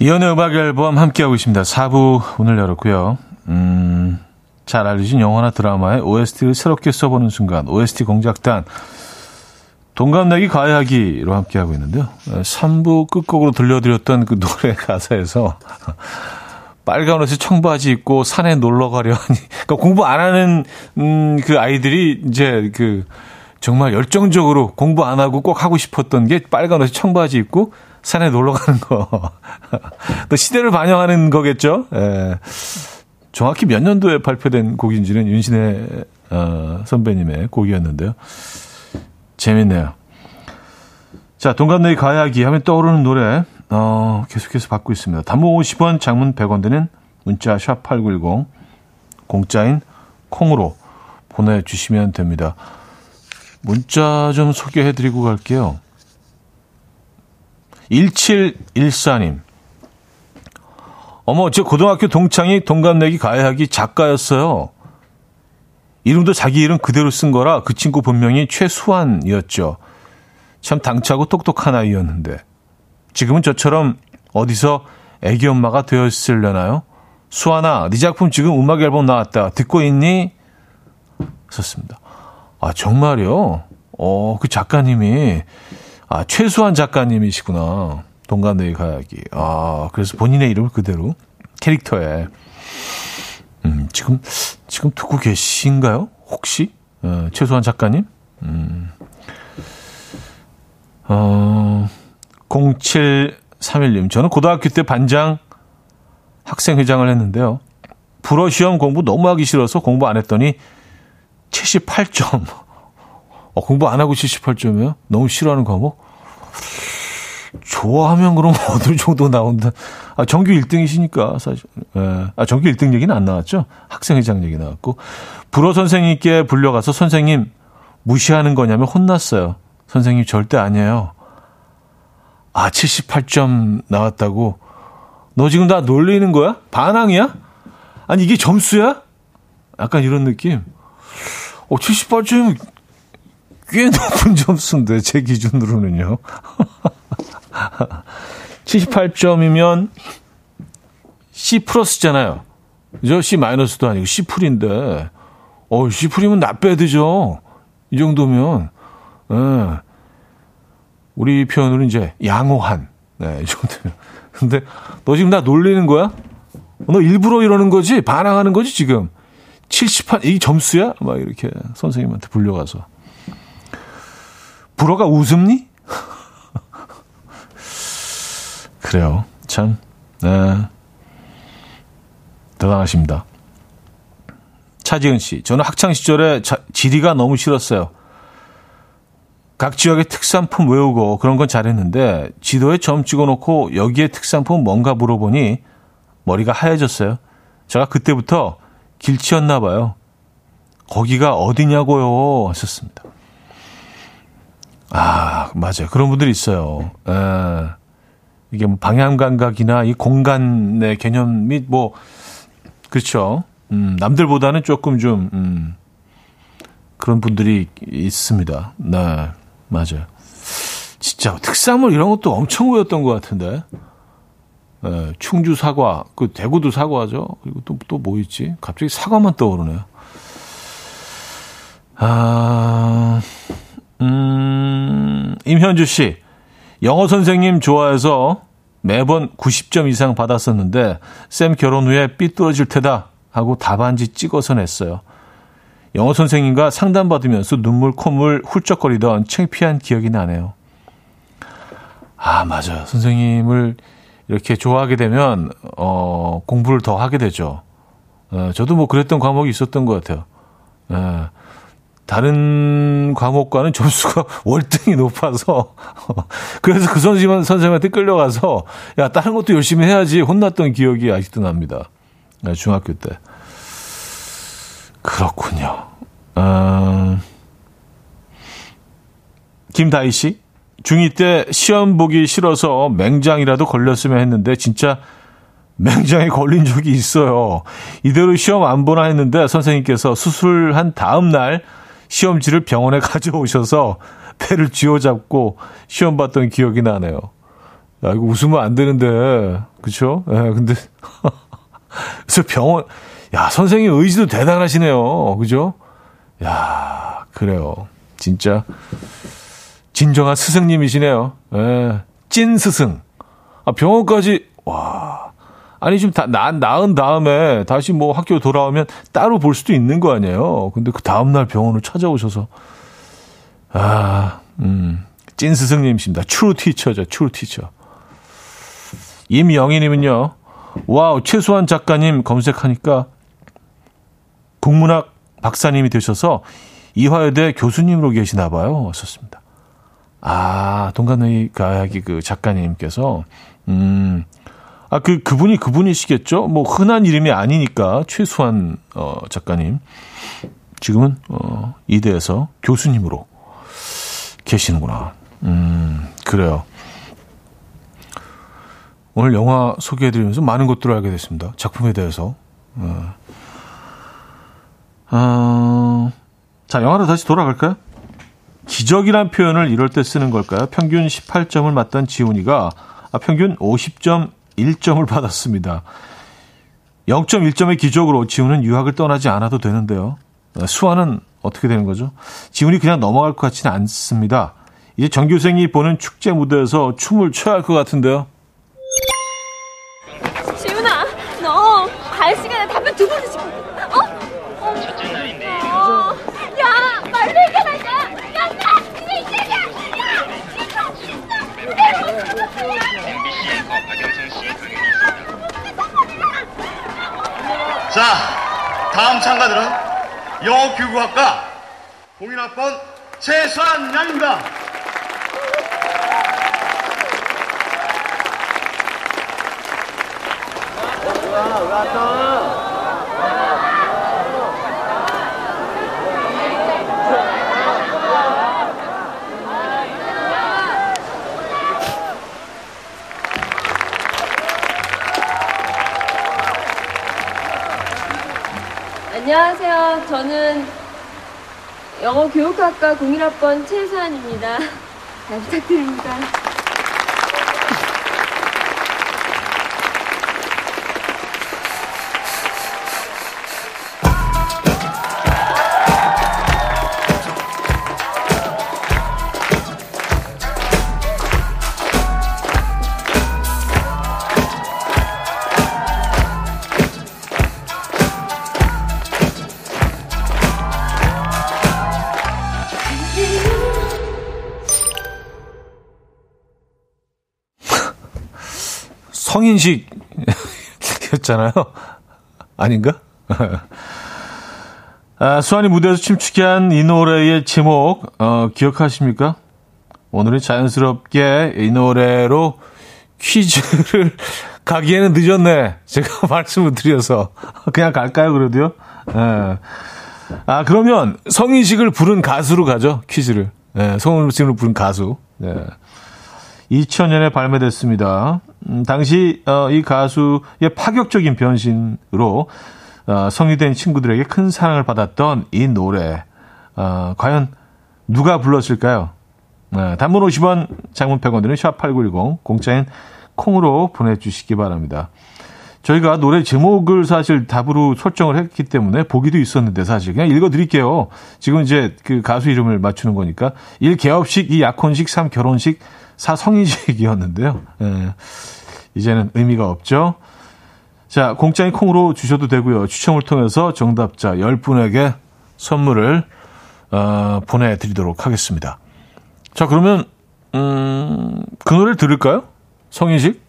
이연의 음악 앨범 함께하고 있습니다. 4부 오늘 열었고요. 음, 잘 알려진 영화나 드라마의 OST를 새롭게 써보는 순간 OST 공작단 동갑내기 가야하기로 함께하고 있는데요. 3부 끝곡으로 들려드렸던 그 노래 가사에서 빨간 옷에 청바지 입고 산에 놀러 가려 하니 그러니까 공부 안 하는 음, 그 아이들이 이제 그 정말 열정적으로 공부 안 하고 꼭 하고 싶었던 게 빨간 옷에 청바지 입고 산에 놀러 가는 거. 또 시대를 반영하는 거겠죠. 예. 정확히 몇 년도에 발표된 곡인지는 윤신의 어, 선배님의 곡이었는데요. 재밌네요. 자, 동갑내기 가야기 하면 떠오르는 노래 어, 계속해서 받고 있습니다. 단문 50원, 장문 100원 되는 문자 샵 8910 공짜인 콩으로 보내주시면 됩니다. 문자 좀 소개해드리고 갈게요. 1714님. 어머, 제 고등학교 동창이 동갑내기 가야하기 작가였어요. 이름도 자기 이름 그대로 쓴 거라 그 친구 본명이 최수환이었죠. 참 당차고 똑똑한 아이였는데. 지금은 저처럼 어디서 애기 엄마가 되었으려나요? 수환아, 네 작품 지금 음악 앨범 나왔다. 듣고 있니? 썼습니다. 아, 정말요? 어, 그 작가님이 아, 최수환 작가님이시구나. 동갑내기 가야기. 아, 그래서 본인의 이름을 그대로 캐릭터에. 음, 지금, 지금 듣고 계신가요? 혹시? 어, 최수환 작가님? 음. 어, 0731님. 저는 고등학교 때 반장 학생회장을 했는데요. 불어 시험 공부 너무 하기 싫어서 공부 안 했더니 78점. 어, 공부 안 하고 78점이요? 너무 싫어하는 과목? 좋아하면 그럼 어느 정도 나온다. 아, 정규 1등이시니까, 사실. 예. 아, 정규 1등 얘기는 안 나왔죠? 학생회장 얘기 나왔고. 불어 선생님께 불려가서 선생님 무시하는 거냐면 혼났어요. 선생님 절대 아니에요. 아, 78점 나왔다고. 너 지금 나 놀리는 거야? 반항이야? 아니, 이게 점수야? 약간 이런 느낌. 어, 78점 꽤 높은 점수인데, 제 기준으로는요. 78점이면 C 플러스잖아요. 그죠? C 마이너스도 아니고 C 풀인데, 어, C 풀이면 나빼드죠. 이 정도면, 예. 우리 표현으로 이제 양호한, 네, 이 정도면. 근데 너 지금 나 놀리는 거야? 너 일부러 이러는 거지? 반항하는 거지, 지금? 78, 이 점수야? 막 이렇게 선생님한테 불려가서. 불어가 웃음니? 그래요. 참, 네. 대단하십니다. 차지은 씨, 저는 학창시절에 자, 지리가 너무 싫었어요. 각 지역의 특산품 외우고 그런 건 잘했는데 지도에 점 찍어놓고 여기에 특산품 뭔가 물어보니 머리가 하얘졌어요. 제가 그때부터 길치였나 봐요. 거기가 어디냐고요 하셨습니다. 아 맞아요. 그런 분들이 있어요. 에, 이게 뭐 방향 감각이나 이 공간의 개념 및뭐 그렇죠. 음, 남들보다는 조금 좀, 음, 그런 분들이 있습니다. 네, 맞아요. 진짜 특산물 이런 것도 엄청 보였던 것 같은데. 네, 충주 사과, 그 대구도 사과죠. 그리고 또 또 뭐 있지? 갑자기 사과만 떠오르네요. 아, 음, 임현주 씨, 영어 선생님 좋아해서 매번 90점 이상 받았었는데 쌤 결혼 후에 삐뚤어질 테다 하고 답안지 찍어서 냈어요. 영어 선생님과 상담받으면서 눈물 콧물 훌쩍거리던 창피한 기억이 나네요. 아, 맞아요. 선생님을 이렇게 좋아하게 되면, 어, 공부를 더 하게 되죠. 어, 저도 뭐 그랬던 과목이 있었던 것 같아요. 예, 다른 과목과는 점수가 월등히 높아서, 그래서 그 선생님, 선생님한테 끌려가서, 야, 다른 것도 열심히 해야지 혼났던 기억이 아직도 납니다. 예, 중학교 때. 그렇군요. 어, 김다희 씨. 중2 때 시험 보기 싫어서 맹장이라도 걸렸으면 했는데 진짜 맹장에 걸린 적이 있어요. 이대로 시험 안 보나 했는데 선생님께서 수술한 다음 날 시험지를 병원에 가져오셔서 배를 쥐어잡고 시험 봤던 기억이 나네요. 야, 이거 웃으면 안 되는데. 그쵸? 예, 근데. 그래서 병원, 야, 선생님 의지도 대단하시네요. 그죠? 야, 그래요. 진짜 진정한 스승님이시네요. 예, 찐 스승. 아, 병원까지 와. 아니 지금 다 나, 나은 다음에 다시 뭐 학교 돌아오면 따로 볼 수도 있는 거 아니에요. 근데 그 다음 날 병원을 찾아오셔서 아, 음. 찐 스승님이십니다. True teacher죠. True teacher. 임영희 님은요. Wow, 최수환 작가님 검색하니까 국문학 박사님이 되셔서 이화여대 교수님으로 계시나 봐요. 왔었습니다. 아, 동간의 가야기 그 작가님께서 음. 아, 그 그분이 그분이시겠죠? 뭐 흔한 이름이 아니니까 최수환 어 작가님. 지금은 어 이대에서 교수님으로 계시는구나. 음, 그래요. 오늘 영화 소개해드리면서 많은 것들을 알게 됐습니다. 작품에 대해서. 어. 어, 자, 영화로 다시 돌아갈까요? 기적이란 표현을 이럴 때 쓰는 걸까요? 평균 18점을 맞던 지훈이가 아, 평균 50.1점 을 받았습니다. 0.1점의 기적으로 지훈은 유학을 떠나지 않아도 되는데요. 수아는 어떻게 되는 거죠? 지훈이 그냥 넘어갈 것 같지는 않습니다. 이제 전교생이 보는 축제 무대에서 춤을 춰야 할 것 같은데요. 지훈아, 너 과외 시간에 답변 두 어? 어? 자, 다음 참가들은 영어 교구학과 공인학번 최수환 양입니다. 안녕하세요. 저는 영어 교육학과 01학번 최수환입니다. 잘 부탁드립니다. 성인식이었잖아요. 아닌가? 아, 수환이 무대에서 춤추게 한 이 노래의 제목, 어, 기억하십니까? 오늘은 자연스럽게 이 노래로 퀴즈를 가기에는 늦었네. 제가 말씀을 드려서. 그냥 갈까요, 그래도요? 예. 아, 그러면 성인식을 부른 가수로 가죠, 퀴즈를. 예, 성인식을 부른 가수. 예. 2000년에 발매됐습니다. 음, 당시 어, 이 가수의 파격적인 변신으로 어, 성유된 친구들에게 큰 사랑을 받았던 이 노래. 어, 과연 누가 불렀을까요? 네, 단문 50원, 장문 100원 드는 샵8910, 공짜인 콩으로 보내주시기 바랍니다. 저희가 노래 제목을 사실 답으로 설정을 했기 때문에 보기도 있었는데 사실 그냥 읽어드릴게요. 지금 이제 그 가수 이름을 맞추는 거니까 1. 개업식, 2. 약혼식, 3. 결혼식, 4. 성인식이었는데요. 예, 이제는 의미가 없죠. 자, 공짜인 콩으로 주셔도 되고요. 추첨을 통해서 정답자 10분에게 선물을 어, 보내드리도록 하겠습니다. 자, 그러면 음, 그 노래를 들을까요? 성인식?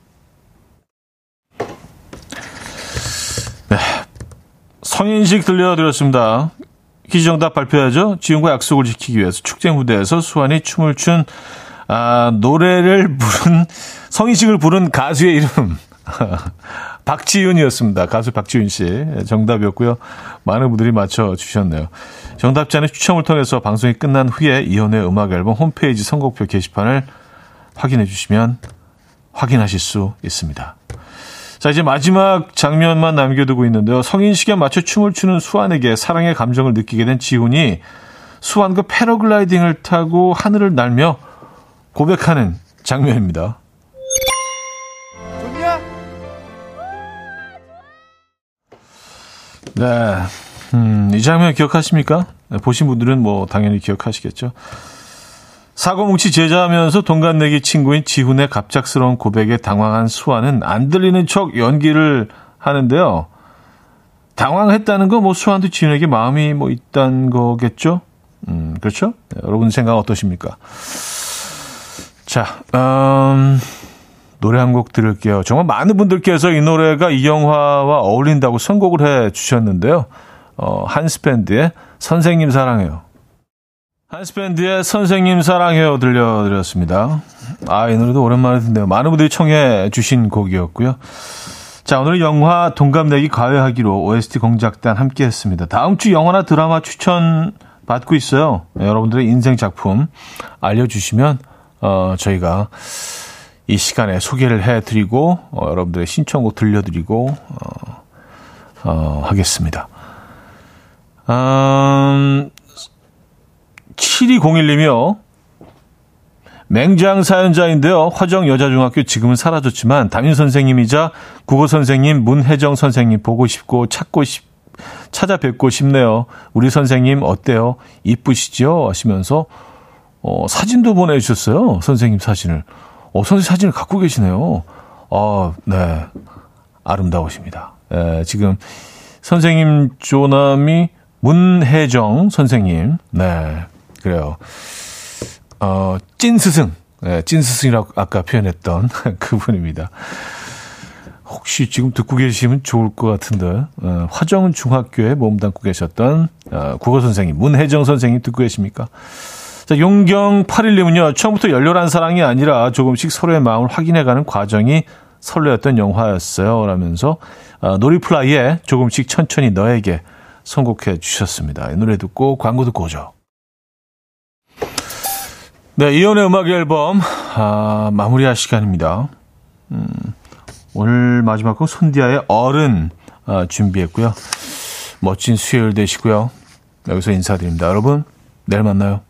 네. 성인식 들려드렸습니다. 퀴즈 정답 발표하죠. 지훈과 약속을 지키기 위해서 축제 무대에서 수환이 춤을 춘 아, 노래를 부른 성인식을 부른 가수의 이름 박지윤이었습니다. 가수 박지윤 씨 정답이었고요. 많은 분들이 맞춰 주셨네요. 정답자는 추첨을 통해서 방송이 끝난 후에 이혼의 음악 앨범 홈페이지 선곡표 게시판을 확인해 주시면 확인하실 수 있습니다. 자, 이제 마지막 장면만 남겨두고 있는데요. 성인식에 맞춰 춤을 추는 수완에게 사랑의 감정을 느끼게 된 지훈이 수완과 패러글라이딩을 타고 하늘을 날며 고백하는 장면입니다. 네. 음, 이 장면 기억하십니까? 네, 보신 분들은 뭐 당연히 기억하시겠죠. 사고뭉치 제자하면서 동갑내기 친구인 지훈의 갑작스러운 고백에 당황한 수아는 안 들리는 척 연기를 하는데요. 당황했다는 거 뭐 수아한테 지훈에게 마음이 뭐 있단 거겠죠? 음, 그렇죠? 네, 여러분 생각 어떠십니까? 자, 음, 노래 한 곡 들을게요. 정말 많은 분들께서 이 노래가 이 영화와 어울린다고 선곡을 해 주셨는데요. 어, 한스밴드의 선생님 사랑해요. 한스밴드의 선생님 사랑해요 들려드렸습니다. 아, 이 노래도 오랜만에 듣네요. 많은 분들이 청해 주신 곡이었고요. 자, 오늘 영화 동갑내기 가회하기로 OST 공작단 함께 했습니다. 다음 주 영화나 드라마 추천 받고 있어요. 네, 여러분들의 인생 작품 알려주시면, 어, 저희가 이 시간에 소개를 해드리고, 어, 여러분들의 신청곡 들려드리고, 어, 어, 하겠습니다. 음, 7201님이요. 맹장 사연자인데요. 화정 여자중학교 지금은 사라졌지만 담임 선생님이자 국어 선생님 문혜정 선생님 보고 싶고 찾고 싶 찾아뵙고 싶네요. 우리 선생님 어때요? 이쁘시죠? 하시면서 어, 사진도 보내주셨어요. 선생님 사진을. 어, 선생님 사진을 갖고 계시네요. 아, 네. 아름다우십니다. 에, 지금 선생님 조남이 문혜정 선생님. 네. 그래요. 어, 찐 스승. 네, 찐스승이라고 아까 표현했던 그분입니다. 혹시 지금 듣고 계시면 좋을 것 같은데, 어, 화정 중학교에 몸담고 계셨던, 어, 국어 선생님, 문혜정 선생님 듣고 계십니까? 자, 용경 8일님은요, 처음부터 열렬한 사랑이 아니라 조금씩 서로의 마음을 확인해가는 과정이 설레었던 영화였어요. 라면서, 어, 놀이플라이에 조금씩 천천히 너에게 선곡해 주셨습니다. 이 노래 듣고 광고 듣고 오죠. 네, 이연의 음악 앨범 아, 마무리할 시간입니다. 음, 오늘 마지막 곡 손디아의 어른 아, 준비했고요. 멋진 수요일 되시고요. 여기서 인사드립니다. 여러분, 내일 만나요.